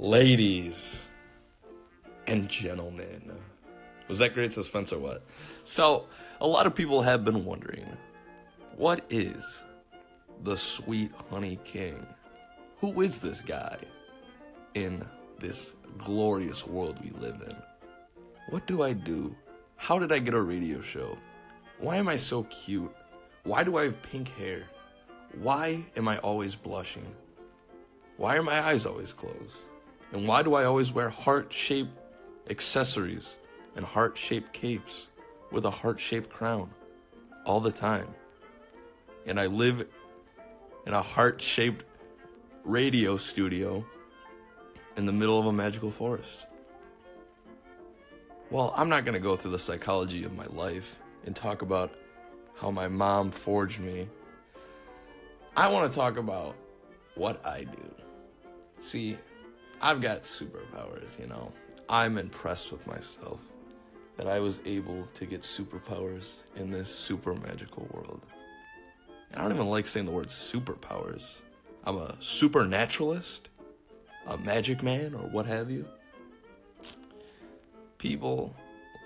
ladies and gentlemen. Was that great suspense or what? So, a lot of people have been wondering what is the Sweet Honey King? Who is this guy in this glorious world we live in? What do I do? How did I get a radio show? Why am I so cute? Why do I have pink hair? Why am I always blushing? Why are my eyes always closed? And why do I always wear heart shaped accessories and heart shaped capes with a heart shaped crown all the time? And I live in a heart shaped radio studio in the middle of a magical forest. Well, I'm not going to go through the psychology of my life and talk about how my mom forged me. I want to talk about what I do. See, I've got superpowers, you know. I'm impressed with myself that I was able to get superpowers in this super magical world. And I don't even like saying the word superpowers. I'm a supernaturalist, a magic man, or what have you. People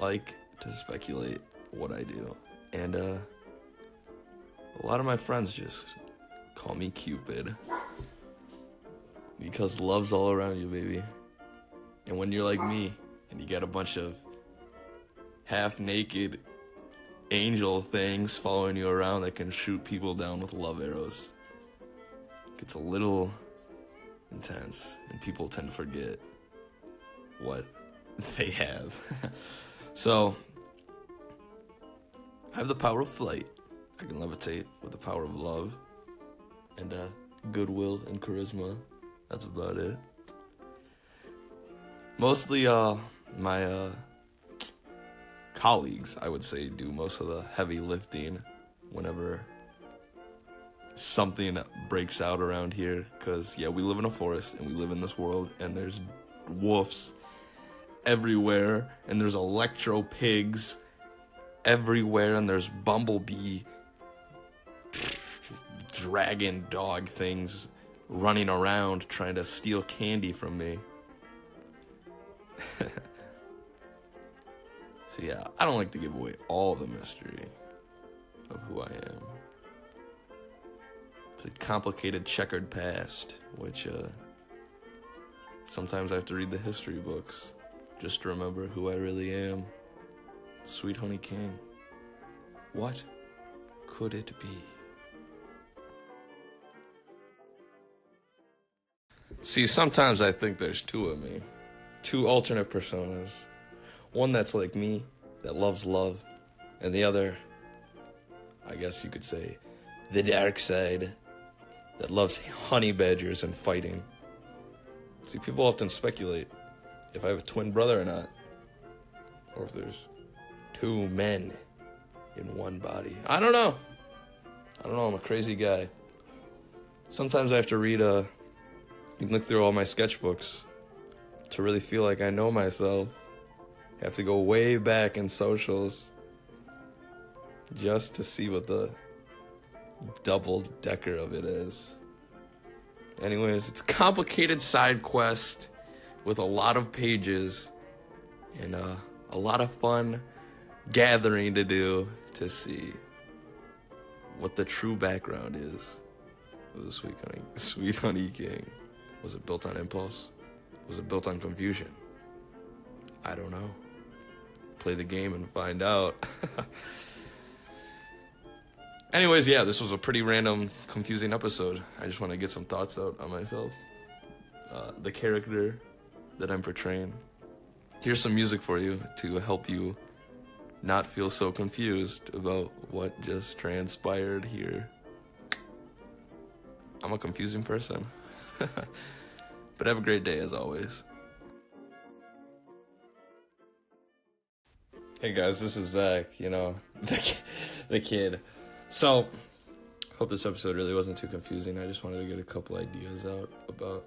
like to speculate what I do. And uh, a lot of my friends just call me Cupid. Because love's all around you, baby. And when you're like me and you got a bunch of half naked angel things following you around that can shoot people down with love arrows, it gets a little intense and people tend to forget what they have. so, I have the power of flight. I can levitate with the power of love and uh, goodwill and charisma. That's about it. Mostly, uh, my uh, colleagues, I would say, do most of the heavy lifting whenever something breaks out around here. Because, yeah, we live in a forest and we live in this world, and there's wolves everywhere, and there's electro pigs everywhere, and there's bumblebee dragon dog things running around trying to steal candy from me. so yeah, I don't like to give away all the mystery of who I am. It's a complicated checkered past, which uh, sometimes I have to read the history books just to remember who I really am. Sweet Honey King. What could it be? See, sometimes I think there's two of me, two alternate personas. One that's like me, that loves love, and the other, I guess you could say, the dark side, that loves honey badgers and fighting. See, people often speculate if I have a twin brother or not, or if there's two men in one body. I don't know. I don't know. I'm a crazy guy. Sometimes I have to read a and look through all my sketchbooks to really feel like I know myself. Have to go way back in socials just to see what the double decker of it is. Anyways, it's a complicated side quest with a lot of pages and uh, a lot of fun gathering to do to see what the true background is of the Sweet Honey, Sweet Honey King. Was it built on impulse? Was it built on confusion? I don't know. Play the game and find out. Anyways, yeah, this was a pretty random, confusing episode. I just want to get some thoughts out on myself. Uh, the character that I'm portraying. Here's some music for you to help you not feel so confused about what just transpired here. I'm a confusing person. but have a great day as always. Hey guys, this is Zach, you know, the, the kid. So, hope this episode really wasn't too confusing. I just wanted to get a couple ideas out about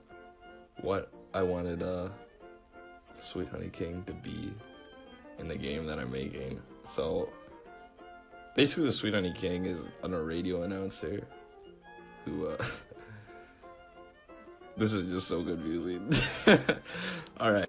what I wanted uh, Sweet Honey King to be in the game that I'm making. So, basically, the Sweet Honey King is a radio announcer who uh, This is just so good music. All right.